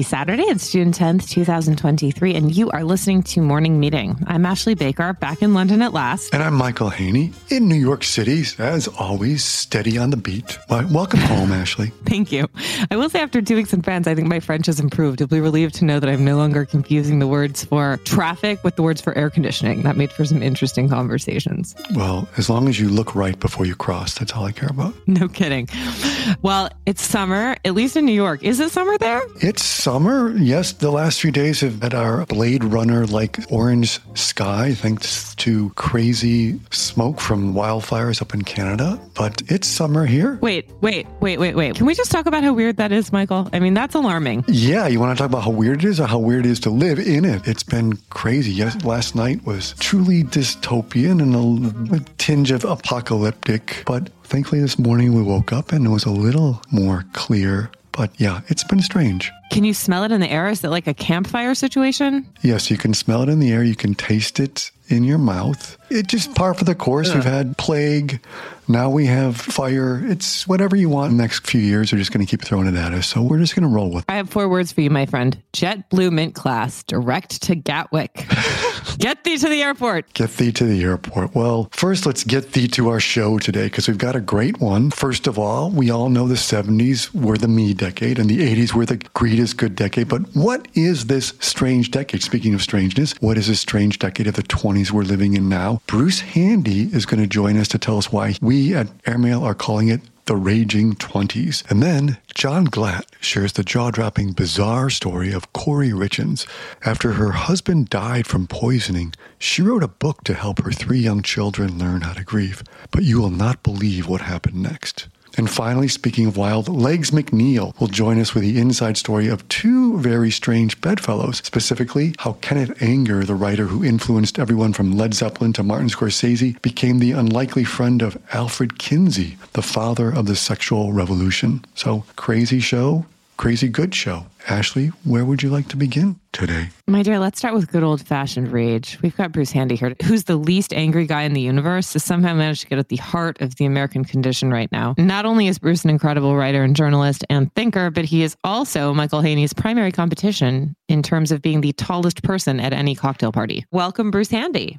Happy Saturday. It's June 10th, 2023, and you are listening to Morning Meeting. I'm Ashley Baker, back in London at last. And I'm Michael Haney in New York City, as always, steady on the beat. Welcome home, Ashley. Thank you. I will say, after two weeks in France, I think my French has improved. You'll be relieved to know that I'm no longer confusing the words for traffic with the words for air conditioning. That made for some interesting conversations. Well, as long as you look right before you cross, that's all I care about. No kidding. Well, it's summer, at least in New York. Is it summer there? It's summer. Summer, yes, the last few days have had our Blade Runner like orange sky, thanks to crazy smoke from wildfires up in Canada. But it's summer here. Wait, wait, wait, wait, wait. Can we just talk about how weird that is, Michael? I mean, that's alarming. Yeah, you want to talk about how weird it is or how weird it is to live in it? It's been crazy. Yes, last night was truly dystopian and a, a tinge of apocalyptic, but thankfully this morning we woke up and it was a little more clear. But yeah, it's been strange. Can you smell it in the air? Is it like a campfire situation? Yes, you can smell it in the air. You can taste it in your mouth. It's just par for the course. Ugh. We've uh. had plague. Now we have fire. It's whatever you want. In The next few years are just going to keep throwing it at us. So we're just going to roll with it. I have four words for you, my friend. JetBlue Mint class, direct to Gatwick. get thee to the airport. Get thee to the airport. Well, first, let's get thee to our show today because we've got a great one. First of all, we all know the 70s were the me decade and the 80s were the greed is good decade. But what is this strange decade? Speaking of strangeness, what is this strange decade of the 20s we're living in now? Bruce Handy is going to join us to tell us why we at Airmail are calling it the Raging Twenties. And then John Glatt shares the jaw dropping, bizarre story of Kouri Richins. After her husband died from poisoning, she wrote a book to help her three young children learn how to grieve. But you will not believe what happened next. And finally, speaking of wild, Legs McNeil will join us with the inside story of two very strange bedfellows, specifically how Kenneth Anger, the writer who influenced everyone from Led Zeppelin to Martin Scorsese, became the unlikely friend of Alfred Kinsey, the father of the sexual revolution. So, crazy show, crazy good show. Ashley, where would you like to begin today? My dear, let's start with good old fashioned rage. We've got Bruce Handy here, who's the least angry guy in the universe, has somehow managed to get at the heart of the American condition right now. Not only is Bruce an incredible writer and journalist and thinker, but he is also Michael Haney's primary competition in terms of being the tallest person at any cocktail party. Welcome, Bruce Handy.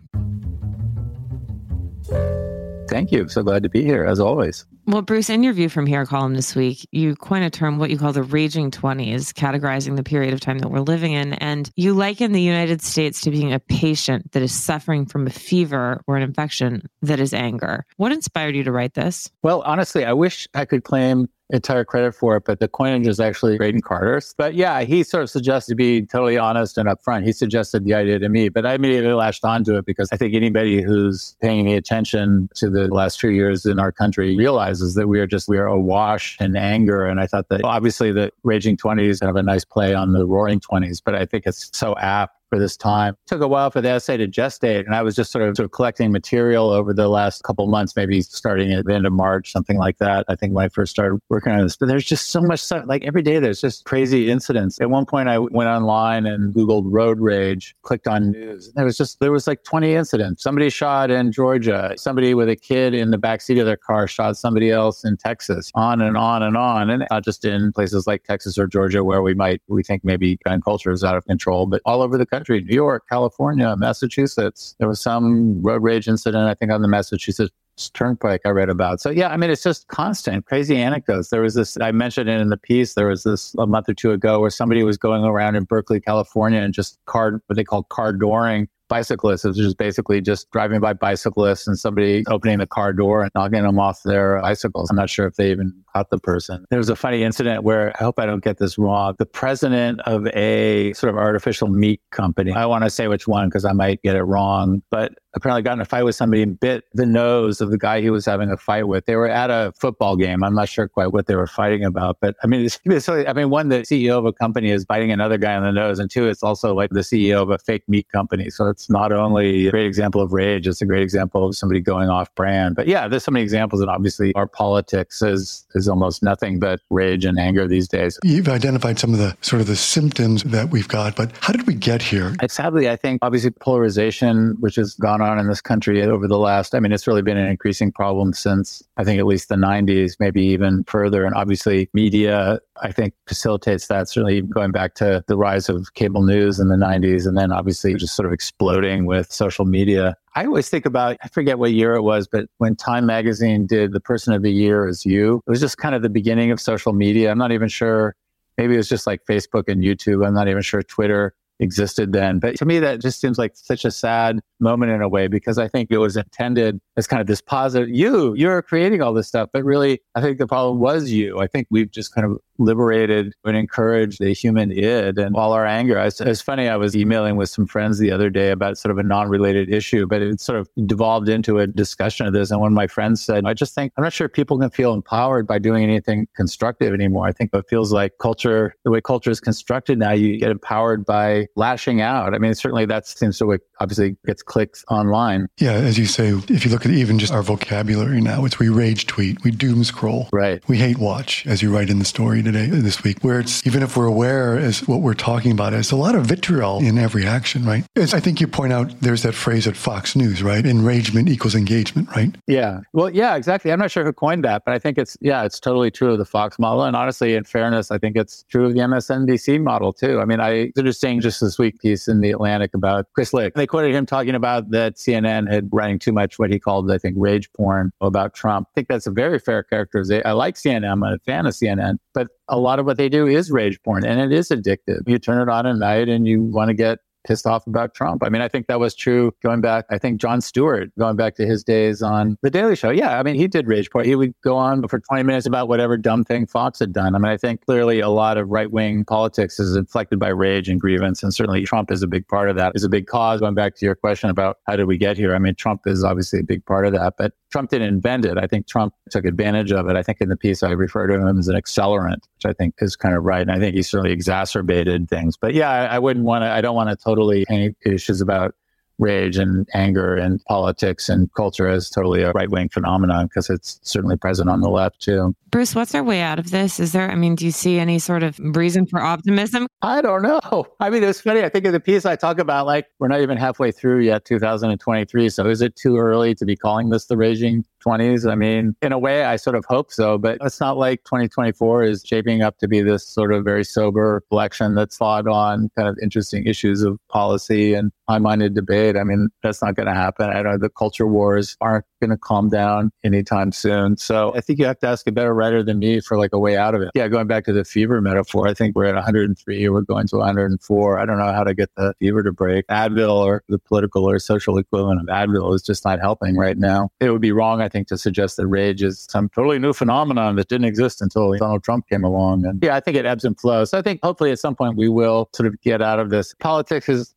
Thank you. So glad to be here, as always. Well, Bruce, in your View from Here column this week, you coin a term, what you call the raging 20s, categorizing the period of time that we're living in. And you liken the United States to being a patient that is suffering from a fever or an infection that is anger. What inspired you to write this? Well, honestly, I wish I could claim entire credit for it, but the coinage is actually Graydon Carter's. But yeah, he sort of suggested to be totally honest and upfront. He suggested the idea to me, but I immediately latched onto it because I think anybody who's paying any attention to the last few years in our country realizes that we are just we are awash in anger. And I thought that obviously the raging twenties have a nice play on the roaring twenties, but I think it's so apt for this time. It took a while for the essay to gestate, and I was just sort of sort of collecting material over the last couple months, maybe starting at the end of March, something like that. I think when I first started working on this, but there's just so much stuff. Like every day, there's just crazy incidents. At one point, I went online and Googled road rage, clicked on news, and there was just there was like 20 incidents. Somebody shot in Georgia. Somebody with a kid in the backseat of their car shot somebody else in Texas. On and on and on, and not just in places like Texas or Georgia where we might we think maybe gun culture is out of control, but all over the country country New York, California, Massachusetts. There was some road rage incident, I think, on the Massachusetts Turnpike I read about. So, yeah, I mean, it's just constant, crazy anecdotes. There was this, I mentioned it in the piece, there was this a month or two ago where somebody was going around in Berkeley, California, and just card, what they call car dooring bicyclists. It was just basically just driving by bicyclists and somebody opening the car door and knocking them off their bicycles. I'm not sure if they even caught the person. There was a funny incident where I hope I don't get this wrong. The president of a sort of artificial meat company, I want to say which one because I might get it wrong, but apparently got in a fight with somebody and bit the nose of the guy he was having a fight with. They were at a football game. I'm not sure quite what they were fighting about, but I mean, it's, I mean, one, the CEO of a company is biting another guy on the nose, and two, it's also like the CEO of a fake meat company. So it's not only a great example of rage, it's a great example of somebody going off brand. But yeah, there's so many examples, and obviously our politics is is almost nothing but rage and anger these days. You've identified some of the sort of the symptoms that we've got, but how did we get here? And sadly, I think obviously polarization, which has gone going on in this country over the last, I mean, it's really been an increasing problem since I think at least the 90s, maybe even further. And obviously, media, I think, facilitates that, certainly going back to the rise of cable news in the 90s, and then obviously just sort of exploding with social media. I always think about, I forget what year it was, but when Time Magazine did the person of the year is you, it was just kind of the beginning of social media. I'm not even sure. Maybe it was just like Facebook and YouTube. I'm not even sure Twitter existed then. But to me, that just seems like such a sad moment in a way because I think it was intended as kind of this positive, you, you're creating all this stuff. But really, I think the problem was you. I think we've just kind of liberated and encouraged the human id and all our anger. It's, funny, I was emailing with some friends the other day about sort of a non related issue, but it sort of devolved into a discussion of this. And one of my friends said, I just think, I'm not sure people can feel empowered by doing anything constructive anymore. I think it feels like culture, the way culture is constructed now, you get empowered by lashing out. I mean, certainly that seems to what obviously gets clicks online. Yeah, as you say, if you look at even just our vocabulary now, it's we rage tweet, we doom scroll, right? We hate watch, as you write in the story today, this week, where it's even if we're aware as what we're talking about, it's a lot of vitriol in every action, right? As I think you point out, there's that phrase at Fox News, right? Enragement equals engagement, right? Yeah. Well, yeah, exactly. I'm not sure who coined that, but I think it's yeah, it's totally true of the Fox model, and honestly, in fairness, I think it's true of the MSNBC model too. I mean, I it's interesting just this week piece in the Atlantic about Chris Licht. They quoted him talking about that CNN had writing too much what he called, I think, rage porn about Trump. I think that's a very fair characterization. I like CNN. I'm a fan of CNN, but a lot of what they do is rage porn and it is addictive. You turn it on at night and you want to get pissed off about Trump. I mean, I think that was true going back. I think Jon Stewart, going back to his days on The Daily Show. Yeah, I mean, he did rage. He would go on for 20 minutes about whatever dumb thing Fox had done. I mean, I think clearly a lot of right wing politics is inflected by rage and grievance. And certainly Trump is a big part of that, is a big cause. Going back to your question about how did we get here? I mean, Trump is obviously a big part of that, but Trump didn't invent it. I think Trump took advantage of it. I think in the piece I refer to him as an accelerant, which I think is kind of right. And I think he certainly exacerbated things. But yeah, I, I wouldn't want to, I don't want to totally paint issues about rage and anger and politics and culture as totally a right wing phenomenon because it's certainly present on the left too. Bruce, what's our way out of this? Is there, I mean, do you see any sort of reason for optimism? I don't know. I mean, it's funny. I think in the piece I talk about, like, we're not even halfway through yet, 2023. So is it too early to be calling this the raging 20s? I mean, in a way, I sort of hope so, but it's not like 2024 is shaping up to be this sort of very sober election that's thought on kind of interesting issues of policy and high minded debate. I mean, that's not going to happen. I know the culture wars aren't going to calm down anytime soon. So I think you have to ask a better writer than me for like a way out of it. Yeah, going back to the fever metaphor, I think we're at 103, we're going to 104. I don't know how to get the fever to break. Advil or the political or social equivalent of Advil is just not helping right now. It would be wrong, I think, to suggest that rage is some totally new phenomenon that didn't exist until Donald Trump came along. And yeah, I think it ebbs and flows. So I think hopefully at some point we will sort of get out of this. Politics is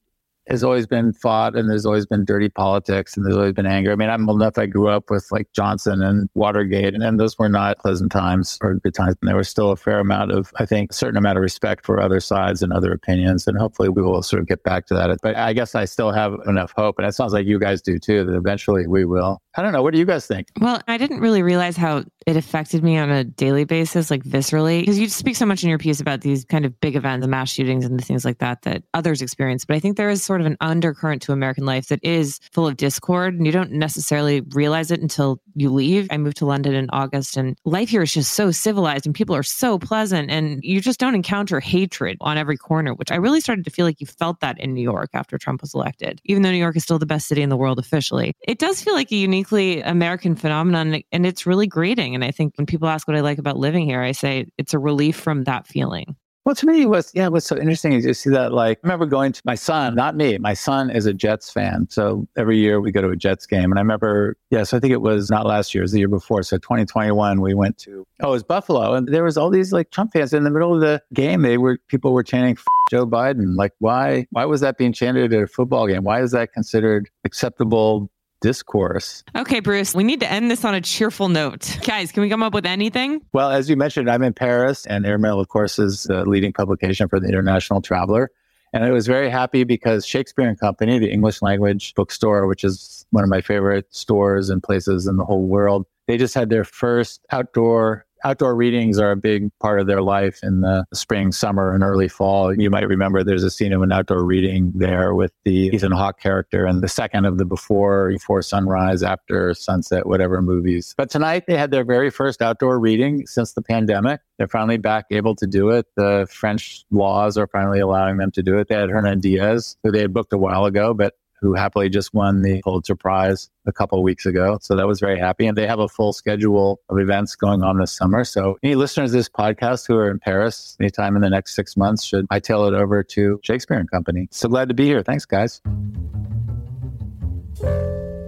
has always been fought and there's always been dirty politics and there's always been anger. I mean, I'm old enough. I grew up with like Johnson and Watergate, and, and those were not pleasant times or good times. And there was still a fair amount of, I think, a certain amount of respect for other sides and other opinions. And hopefully we will sort of get back to that. But I guess I still have enough hope. And it sounds like you guys do too, that eventually we will. I don't know. What do you guys think? Well, I didn't really realize how it affected me on a daily basis, like viscerally, because you speak so much in your piece about these kind of big events, the mass shootings and the things like that that others experience. But I think there is sort of an undercurrent to American life that is full of discord, and you don't necessarily realize it until you leave. I moved to London in August, and life here is just so civilized, and people are so pleasant, and you just don't encounter hatred on every corner, which I really started to feel like you felt that in New York after Trump was elected, even though New York is still the best city in the world officially. It does feel like a uniquely American phenomenon, and it's really greeting. And I think when people ask what I like about living here, I say it's a relief from that feeling. Well, to me, what's yeah, what's so interesting is you see that. Like, I remember going to my son, not me. My son is a Jets fan, so every year we go to a Jets game. And I remember, yes, yeah, so I think it was not last year, it was the year before. So 2021, we went to oh, it was Buffalo, and there was all these like Trump fans in the middle of the game. They were people were chanting Joe Biden. Like, why? Why was that being chanted at a football game? Why is that considered acceptable discourse. Okay, Bruce, we need to end this on a cheerful note. Guys, can we come up with anything? Well, as you mentioned, I'm in Paris, and Airmail, of course, is the leading publication for the International Traveler. And I was very happy because Shakespeare and Company, the English language bookstore, which is one of my favorite stores and places in the whole world, they just had their first outdoor outdoor readings are a big part of their life in the spring, summer, and early fall. You might remember there's a scene of an outdoor reading there with the Ethan Hawke character and the second of the before, before sunrise, after sunset, whatever movies. But tonight they had their very first outdoor reading since the pandemic. They're finally back able to do it. The French laws are finally allowing them to do it. They had Hernan Diaz, who they had booked a while ago, but who happily just won the Pulitzer Prize a couple of weeks ago. So that was very happy. And they have a full schedule of events going on this summer. So any listeners to this podcast who are in Paris anytime in the next six months should I tail it over to Shakespeare and Company. So glad to be here. Thanks, guys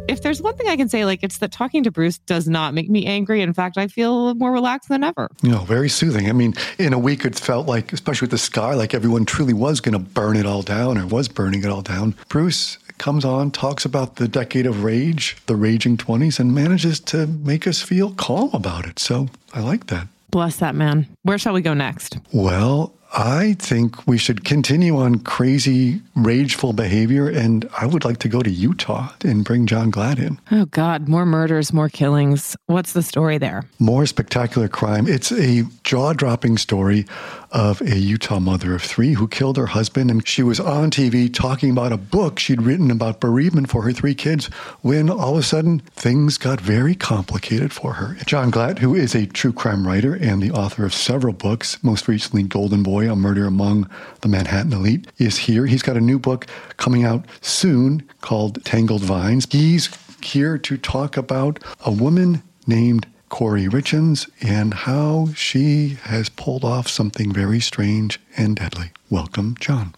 if there's one thing I can say, like it's that talking to Bruce does not make me angry. In fact, I feel more relaxed than ever. You know, very soothing. I mean, in a week, it felt like, especially with the sky, like everyone truly was going to burn it all down or was burning it all down. Bruce comes on, talks about the decade of rage, the raging 20s, and manages to make us feel calm about it. So I like that. Bless that man. Where shall we go next? Well, I think we should continue on crazy, rageful behavior. And I would like to go to Utah and bring John Glatt in. Oh, God. More murders, more killings. What's the story there? More spectacular crime. It's a jaw dropping story of a Utah mother of three who killed her husband. And she was on TV talking about a book she'd written about bereavement for her three kids when all of a sudden things got very complicated for her. John Glatt, who is a true crime writer and the author of several books, most recently Golden Boy, A Murder Among the Manhattan Elite, is here. He's got a new book coming out soon called Tangled Vines. He's here to talk about a woman named Kouri Richins and how she has pulled off something very strange and deadly. Welcome, John.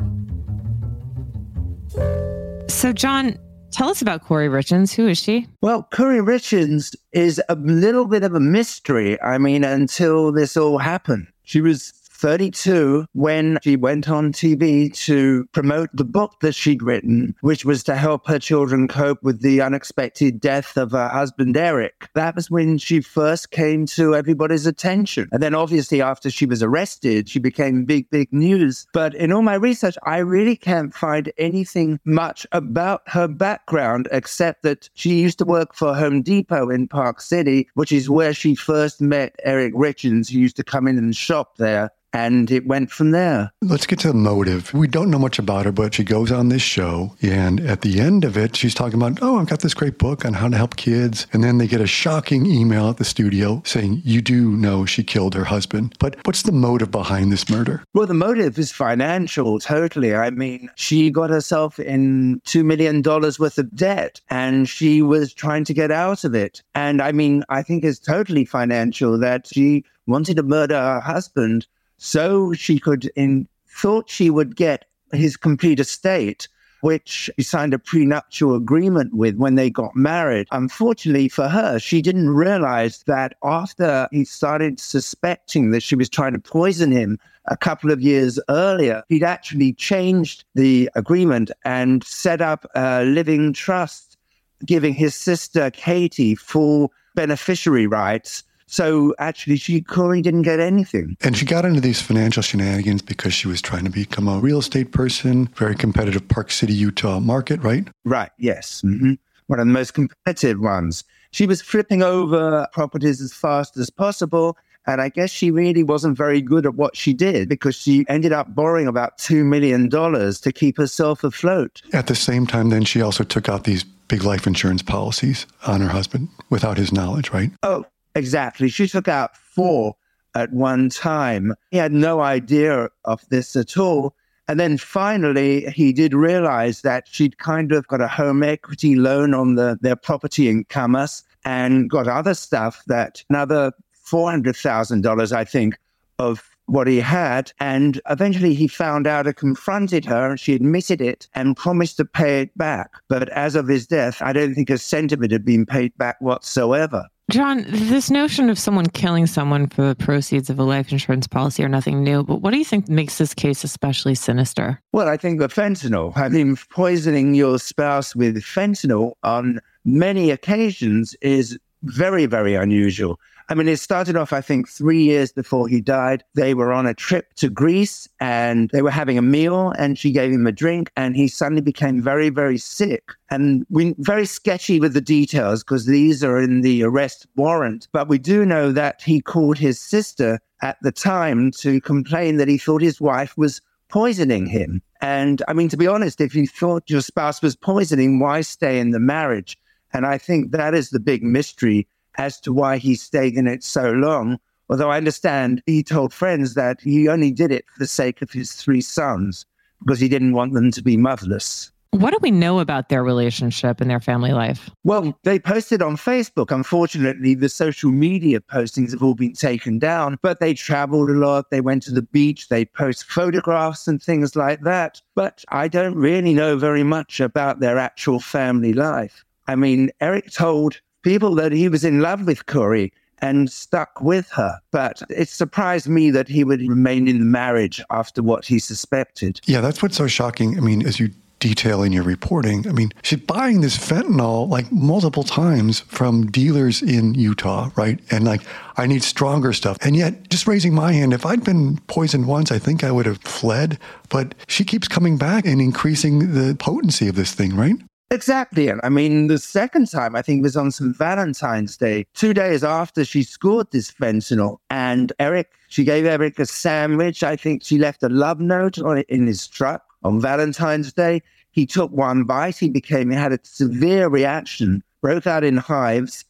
So, John, tell us about Kouri Richins. Who is she? Well, Kouri Richins is a little bit of a mystery. I mean, until this all happened. She was 32 when she went on TV to promote the book that she'd written, which was to help her children cope with the unexpected death of her husband, Eric. That was when she first came to everybody's attention. And then obviously after she was arrested, she became big, big news. But in all my research, I really can't find anything much about her background except that she used to work for Home Depot in Park City, which is where she first met Eric Richins, who used to come in and shop there and it went from there. Let's get to the motive. We don't know much about her, but she goes on this show, and at the end of it, she's talking about, oh, I've got this great book on how to help kids. And then they get a shocking email at the studio saying, you do know she killed her husband. But what's the motive behind this murder? Well, the motive is financial, totally. I mean, she got herself in $2 million worth of debt, and she was trying to get out of it. And I mean, I think it's totally financial that she wanted to murder her husband so she could in thought she would get his complete estate which she signed a prenuptial agreement with when they got married. Unfortunately for her, she didn't realize that after he started suspecting that she was trying to poison him a couple of years earlier, he'd actually changed the agreement and set up a living trust, giving his sister Katie full beneficiary rights so actually, she clearly didn't get anything. And she got into these financial shenanigans because she was trying to become a real estate person, very competitive Park City, Utah market, right? Right, yes. Mm-hmm. One of the most competitive ones. She was flipping over properties as fast as possible. And I guess she really wasn't very good at what she did because she ended up borrowing about $2 million to keep herself afloat. At the same time, then she also took out these big life insurance policies on her husband without his knowledge, right? Oh, Exactly. She took out four at one time. He had no idea of this at all. And then finally, he did realize that she'd kind of got a home equity loan on the, their property in Kamas and got other stuff that another $400,000, I think, of what he had. And eventually he found out and confronted her and she admitted it and promised to pay it back. But as of his death, I don't think a cent of it had been paid back whatsoever. John, this notion of someone killing someone for the proceeds of a life insurance policy are nothing new, but what do you think makes this case especially sinister? Well, I think the fentanyl. I mean, poisoning your spouse with fentanyl on many occasions is very, very unusual. I mean, it started off, I think, three years before he died. They were on a trip to Greece and they were having a meal and she gave him a drink and he suddenly became very, very sick. And we very sketchy with the details because these are in the arrest warrant. But we do know that he called his sister at the time to complain that he thought his wife was poisoning him. And I mean, to be honest, if you thought your spouse was poisoning, why stay in the marriage? And I think that is the big mystery as to why he stayed in it so long. Although I understand he told friends that he only did it for the sake of his three sons because he didn't want them to be motherless. What do we know about their relationship and their family life? Well, they posted on Facebook. Unfortunately, the social media postings have all been taken down, but they traveled a lot. They went to the beach. They post photographs and things like that. But I don't really know very much about their actual family life. I mean, Eric told people that he was in love with Kouri and stuck with her. But it surprised me that he would remain in the marriage after what he suspected. Yeah, that's what's so shocking. I mean, as you detail in your reporting, I mean, she's buying this fentanyl like multiple times from dealers in Utah, right? And like, I need stronger stuff. And yet, just raising my hand, if I'd been poisoned once, I think I would have fled. But she keeps coming back and increasing the potency of this thing, right? Exactly. And I mean, the second time I think was on some Valentine's Day, two days after she scored this fentanyl. And Eric, she gave Eric a sandwich. I think she left a love note on in his truck on Valentine's Day. He took one bite. He became, he had a severe reaction, broke out in hives,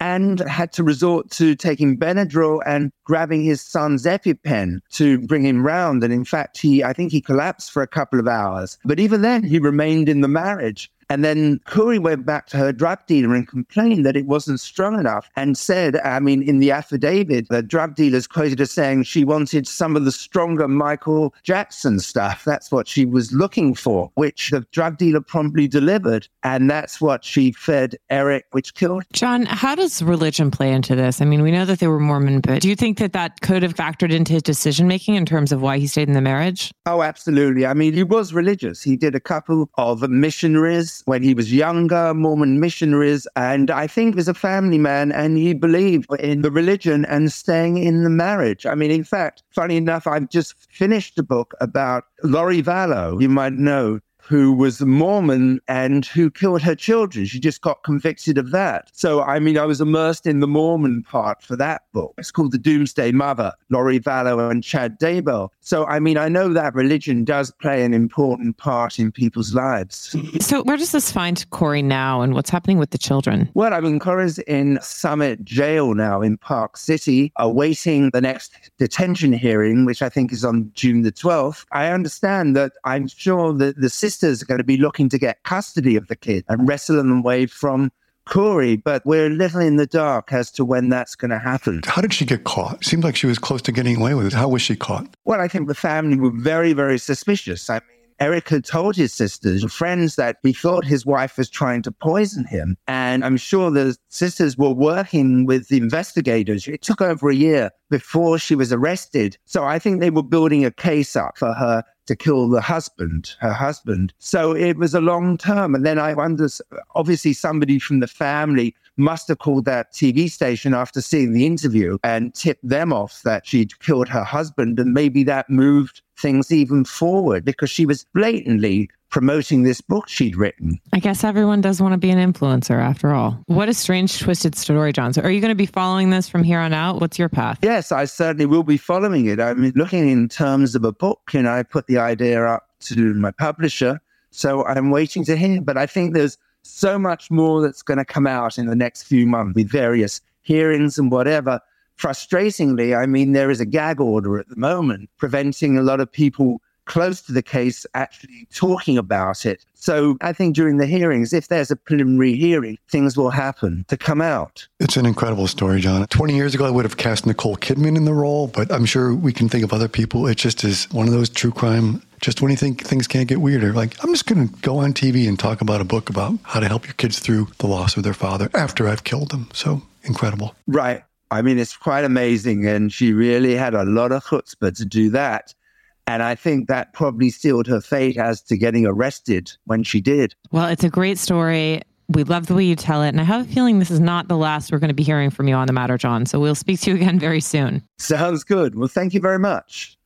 and had to resort to taking Benadryl and grabbing his son's EpiPen to bring him round. And in fact, he, I think he collapsed for a couple of hours. But even then, he remained in the marriage. And then Kouri went back to her drug dealer and complained that it wasn't strong enough and said, I mean, in the affidavit, the drug dealer's quoted as saying she wanted some of the stronger Michael Jackson stuff. That's what she was looking for, which the drug dealer promptly delivered. And that's what she fed Eric, which killed. John, how does religion play into this? I mean, we know that they were Mormon, but do you think that that could have factored into his decision making in terms of why he stayed in the marriage? Oh, absolutely. I mean, he was religious. He did a couple of missionaries when he was younger, Mormon missionaries, and I think was a family man and he believed in the religion and staying in the marriage. I mean, in fact, funny enough, I've just finished a book about Lori Vallow, you might know, who was a Mormon and who killed her children. She just got convicted of that. So, I mean, I was immersed in the Mormon part for that book. It's called The Doomsday Mother, Lori Vallow and Chad Daybell. So, I mean, I know that religion does play an important part in people's lives. So, where does this find Kouri now and what's happening with the children? Well, I mean, Kouri's in Summit Jail now in Park City, awaiting the next detention hearing, which I think is on June the 12th. I understand that I'm sure that the system sisters are going to be looking to get custody of the kid and wrestle them away from Kouri, but we're a little in the dark as to when that's going to happen. How did she get caught? Seemed like she was close to getting away with it. How was she caught? Well, I think the family were very, very suspicious. I Eric had told his sisters, and friends, that he thought his wife was trying to poison him. And I'm sure the sisters were working with the investigators. It took over a year before she was arrested. So I think they were building a case up for her to kill the husband, her husband. So it was a long term. And then I wonder, obviously, somebody from the family must have called that TV station after seeing the interview and tipped them off that she'd killed her husband. And maybe that moved things even forward because she was blatantly promoting this book she'd written. I guess everyone does want to be an influencer after all. What a strange, twisted story, John. So, are you going to be following this from here on out? What's your path? Yes, I certainly will be following it. I'm looking in terms of a book, and I put the idea up to my publisher. So, I'm waiting to hear. But I think there's so much more that's going to come out in the next few months with various hearings and whatever. Frustratingly, I mean, there is a gag order at the moment preventing a lot of people close to the case actually talking about it. So I think during the hearings, if there's a preliminary hearing, things will happen to come out. It's an incredible story, John. 20 years ago, I would have cast Nicole Kidman in the role, but I'm sure we can think of other people. It just is one of those true crime. Just when you think things can't get weirder, like, I'm just going to go on TV and talk about a book about how to help your kids through the loss of their father after I've killed them. So incredible. Right. I mean, it's quite amazing. And she really had a lot of chutzpah to do that. And I think that probably sealed her fate as to getting arrested when she did. Well, it's a great story. We love the way you tell it. And I have a feeling this is not the last we're going to be hearing from you on the matter, John. So we'll speak to you again very soon. Sounds good. Well, thank you very much.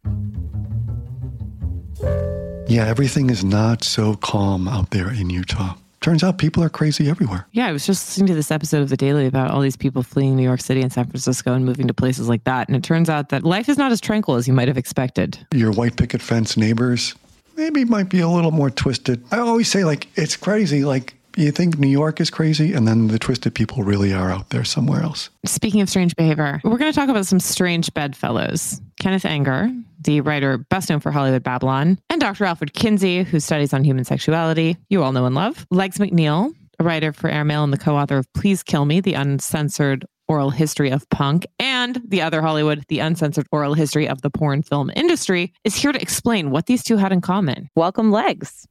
Yeah, everything is not so calm out there in Utah. Turns out people are crazy everywhere. Yeah, I was just listening to this episode of The Daily about all these people fleeing New York City and San Francisco and moving to places like that. And it turns out that life is not as tranquil as you might have expected. Your white picket fence neighbors maybe might be a little more twisted. I always say, like, it's crazy. Like, you think New York is crazy, and then the twisted people really are out there somewhere else. Speaking of strange behavior, we're going to talk about some strange bedfellows. Kenneth Anger, the writer best known for Hollywood Babylon, and Dr. Alfred Kinsey, who studies on human sexuality, you all know and love. Legs McNeil, a writer for Airmail and the co author of Please Kill Me, the uncensored oral history of punk, and the other Hollywood, the uncensored oral history of the porn film industry, is here to explain what these two had in common. Welcome, Legs.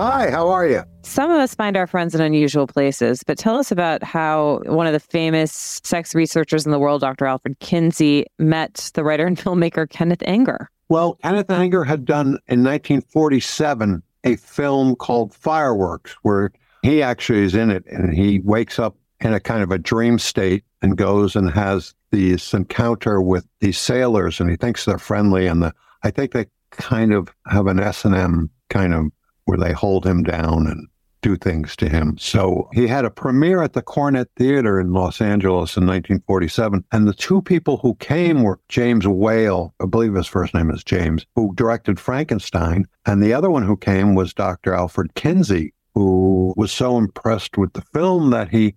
Hi, how are you? Some of us find our friends in unusual places, but tell us about how one of the famous sex researchers in the world, Dr. Alfred Kinsey, met the writer and filmmaker Kenneth Anger. Well, Kenneth Anger had done in 1947 a film called Fireworks, where he actually is in it and he wakes up in a kind of a dream state and goes and has this encounter with these sailors and he thinks they're friendly and the I think they kind of have an S and M kind of where they hold him down and do things to him. So he had a premiere at the Coronet Theater in Los Angeles in 1947. And the two people who came were James Whale, I believe his first name is James, who directed Frankenstein. And the other one who came was Dr. Alfred Kinsey, who was so impressed with the film that he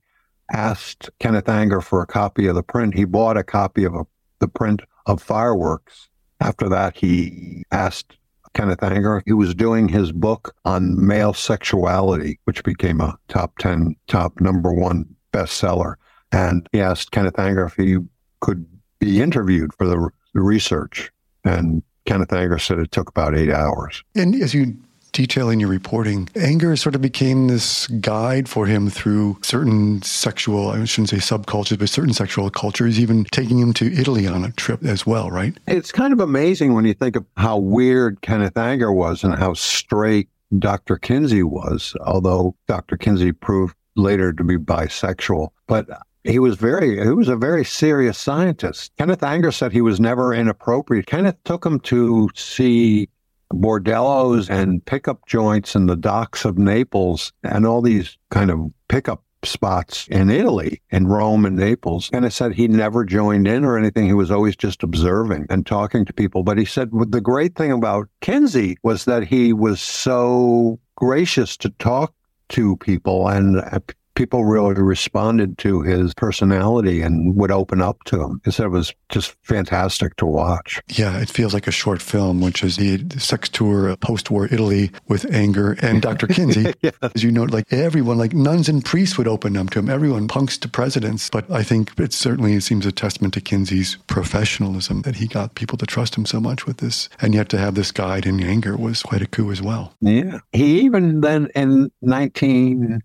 asked Kenneth Anger for a copy of the print. He bought a copy of a, the print of Fireworks. After that, he asked Kenneth Anger. He was doing his book on male sexuality, which became a top 10, top number one bestseller. And he asked Kenneth Anger if he could be interviewed for the, the research. And Kenneth Anger said it took about eight hours. And as you detail in your reporting, anger sort of became this guide for him through certain sexual, I shouldn't say subcultures, but certain sexual cultures, even taking him to Italy on a trip as well, right? It's kind of amazing when you think of how weird Kenneth Anger was and how straight Dr. Kinsey was, although Dr. Kinsey proved later to be bisexual. But he was very he was a very serious scientist. Kenneth Anger said he was never inappropriate. Kenneth took him to see bordellos and pickup joints in the docks of Naples and all these kind of pickup spots in Italy, in Rome and Naples. And it said he never joined in or anything. He was always just observing and talking to people. But he said the great thing about Kinsey was that he was so gracious to talk to people and uh, people really responded to his personality and would open up to him. He said it was just fantastic to watch. Yeah, it feels like a short film, which is the sex tour of post-war Italy with Anger and Dr. Kinsey. yeah. As you know, like everyone, like nuns and priests would open up to him. Everyone, punks to presidents. But I think it certainly seems a testament to Kinsey's professionalism that he got people to trust him so much with this. And yet to have this guide in Anger was quite a coup as well. Yeah. He even then in 19...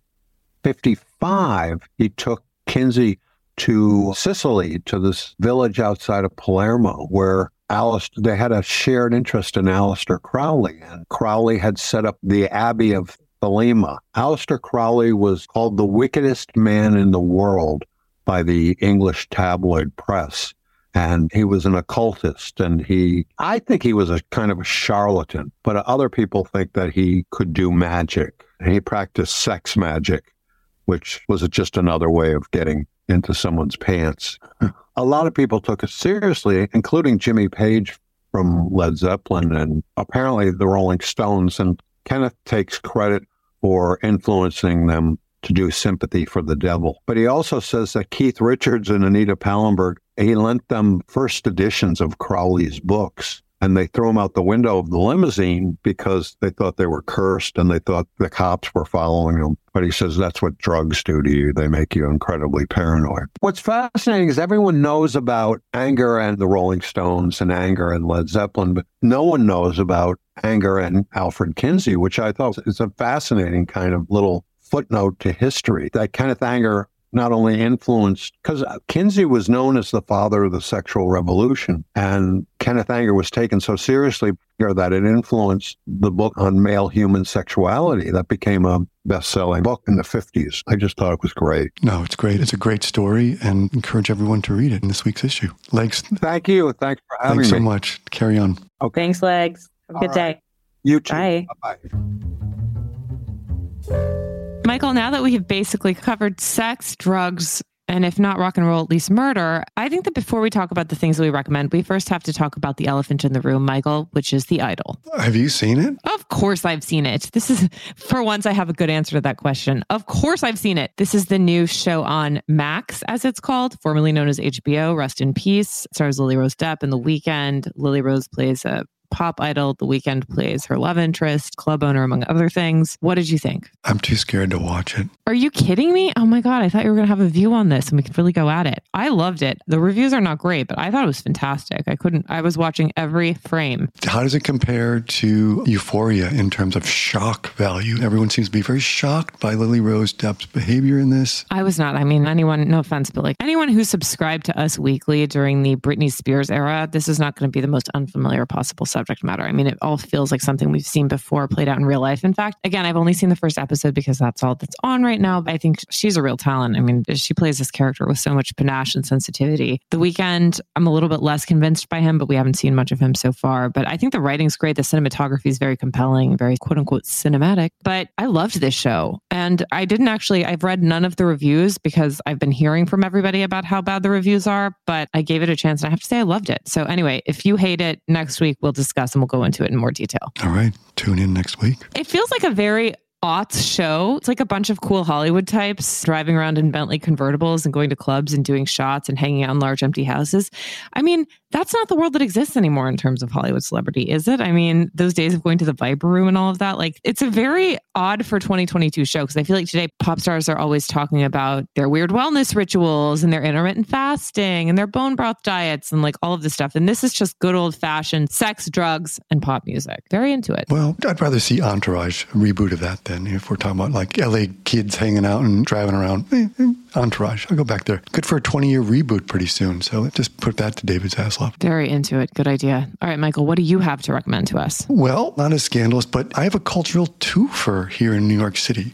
55, he took Kinsey to Sicily, to this village outside of Palermo, where Alice, they had a shared interest in Aleister Crowley, and Crowley had set up the Abbey of Thelema. Aleister Crowley was called the wickedest man in the world by the English tabloid press. And he was an occultist, and he, I think he was a kind of a charlatan, but other people think that he could do magic. He practiced sex magic which was just another way of getting into someone's pants. a lot of people took it seriously, including Jimmy Page from Led Zeppelin and apparently the Rolling Stones. And Kenneth takes credit for influencing them to do Sympathy for the Devil. But he also says that Keith Richards and Anita Pallenberg, he lent them first editions of Crowley's books and they threw him out the window of the limousine because they thought they were cursed and they thought the cops were following them. But he says that's what drugs do to you. They make you incredibly paranoid. What's fascinating is everyone knows about anger and the Rolling Stones and anger and Led Zeppelin, but no one knows about anger and Alfred Kinsey, which I thought is a fascinating kind of little footnote to history. That Kenneth Anger not only influenced, because Kinsey was known as the father of the sexual revolution, and Kenneth Anger was taken so seriously that it influenced the book on male human sexuality that became a best-selling book in the 50s. I just thought it was great. No, it's great. It's a great story and encourage everyone to read it in this week's issue. Legs. Thank you. Thanks for having Thanks me. so much. Carry on. Okay. Thanks, Legs. Have a good right. day. You too. Bye. Bye. Michael, now that we have basically covered sex, drugs, and if not rock and roll, at least murder, I think that before we talk about the things that we recommend, we first have to talk about the elephant in the room, Michael, which is The Idol. Have you seen it? Of course, I've seen it. This is, for once, I have a good answer to that question. Of course, I've seen it. This is the new show on Max, as it's called, formerly known as HBO. Rest in peace. It stars Lily Rose Depp in The Weeknd. Lily Rose plays a pop idol. The Weeknd plays her love interest, club owner, among other things. What did you think? I'm too scared to watch it. Are you kidding me? Oh my God. I thought you were going to have a view on this and we could really go at it. I loved it. The reviews are not great, but I thought it was fantastic. I couldn't, I was watching every frame. How does it compare to Euphoria in terms of shock value? Everyone seems to be very shocked by Lily Rose Depp's behavior in this. I was not. I mean, anyone, no offense, but like anyone who subscribed to Us Weekly during the Britney Spears era, this is not going to be the most unfamiliar possible subject matter. I mean, it all feels like something we've seen before played out in real life. In fact, again, I've only seen the first episode because that's all that's on right now. But I think she's a real talent. I mean, she plays this character with so much panache and sensitivity. The Weeknd, I'm a little bit less convinced by him, but we haven't seen much of him so far. But I think the writing's great. The cinematography is very compelling, very quote unquote cinematic. But I loved this show. And I didn't actually, I've read none of the reviews because I've been hearing from everybody about how bad the reviews are, but I gave it a chance and I have to say I loved it. So anyway, if you hate it, next week we'll discuss and we'll go into it in more detail. All right. Tune in next week. It feels like a very aughts show. It's like a bunch of cool Hollywood types driving around in Bentley convertibles and going to clubs and doing shots and hanging out in large empty houses. I mean, that's not the world that exists anymore in terms of Hollywood celebrity, is it? I mean, those days of going to the Viper Room and all of that, like it's a very odd for 2022 show because I feel like today pop stars are always talking about their weird wellness rituals and their intermittent fasting and their bone broth diets and like all of this stuff. And this is just good old fashioned sex, drugs, and pop music. Very into it. Well, I'd rather see Entourage, reboot of that than if we're talking about like LA kids hanging out and driving around. Eh, eh, Entourage, I'll go back there. Good for a 20 year reboot pretty soon. So just put that to David Very into it. Good idea. All right, Michael, what do you have to recommend to us? Well, not as scandalous, but I have a cultural twofer here in New York City.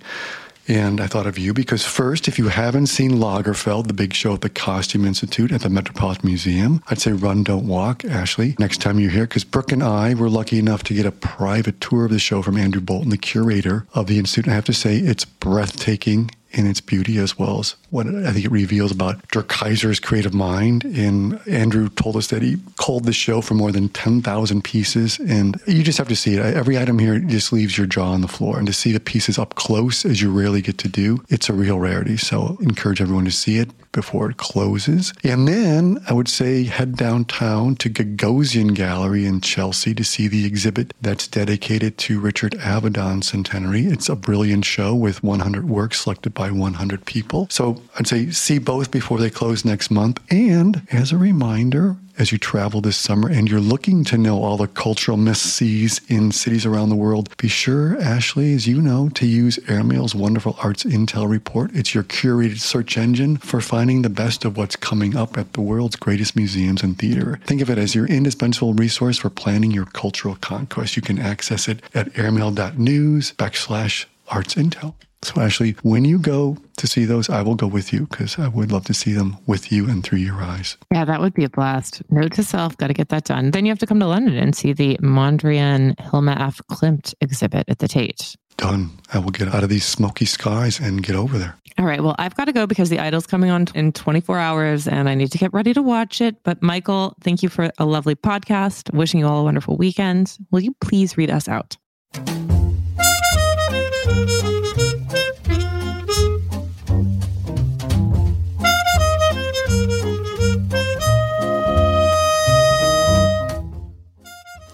And I thought of you because first, if you haven't seen Lagerfeld, the big show at the Costume Institute at the Metropolitan Museum, I'd say run, don't walk, Ashley, next time you're here. Because Brooke and I were lucky enough to get a private tour of the show from Andrew Bolton, the curator of the Institute. I have to say, it's breathtaking in its beauty as well as what I think it reveals about Der Kaiser's creative mind. And Andrew told us that he called the show for more than 10,000 pieces. And you just have to see it. Every item here just leaves your jaw on the floor. And to see the pieces up close, as you rarely get to do, it's a real rarity. So encourage everyone to see it before it closes. And then I would say head downtown to Gagosian Gallery in Chelsea to see the exhibit that's dedicated to Richard Avedon's centenary. It's a brilliant show with 100 works selected by 100 people. So I'd say see both before they close next month. And as a reminder, as you travel this summer and you're looking to know all the cultural must-sees in cities around the world, be sure, Ashley, as you know, to use Airmail's wonderful Arts Intel report. It's your curated search engine for finding the best of what's coming up at the world's greatest museums and theater. Think of it as your indispensable resource for planning your cultural conquest. You can access it at airmail.news backslash arts intel. So, Ashley, when you go to see those, I will go with you because I would love to see them with you and through your eyes. Yeah, that would be a blast. Note to self, got to get that done. Then you have to come to London and see the Mondrian Hilma af Klint exhibit at the Tate. Done. I will get out of these smoky skies and get over there. All right. Well, I've got to go because the Idol's coming on in 24 hours and I need to get ready to watch it. But Michael, thank you for a lovely podcast. Wishing you all a wonderful weekend. Will you please read us out?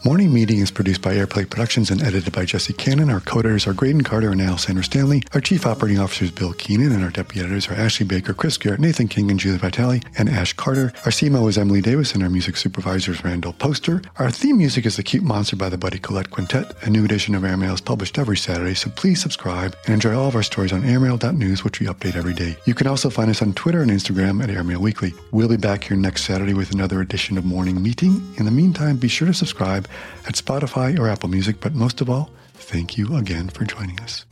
Morning Meeting is produced by Airplay Productions and edited by Jesse Cannon. Our co-editors are Graydon Carter and Alexander Stanley. Our chief operating officer is Bill Keenan, and our deputy editors are Ashley Baker, Chris Garrett, Nathan King, and Julie Vitale, and Ash Carter. Our CMO is Emily Davis, and our music supervisor is Randall Poster. Our theme music is The Cute Monster by the Buddy Collette Quintet. A new edition of Airmail is published every Saturday, so please subscribe and enjoy all of our stories on airmail.news, which we update every day. You can also find us on Twitter and Instagram at Airmail Weekly. We'll be back here next Saturday with another edition of Morning Meeting. In the meantime, be sure to subscribe at Spotify or Apple Music, but most of all, thank you again for joining us.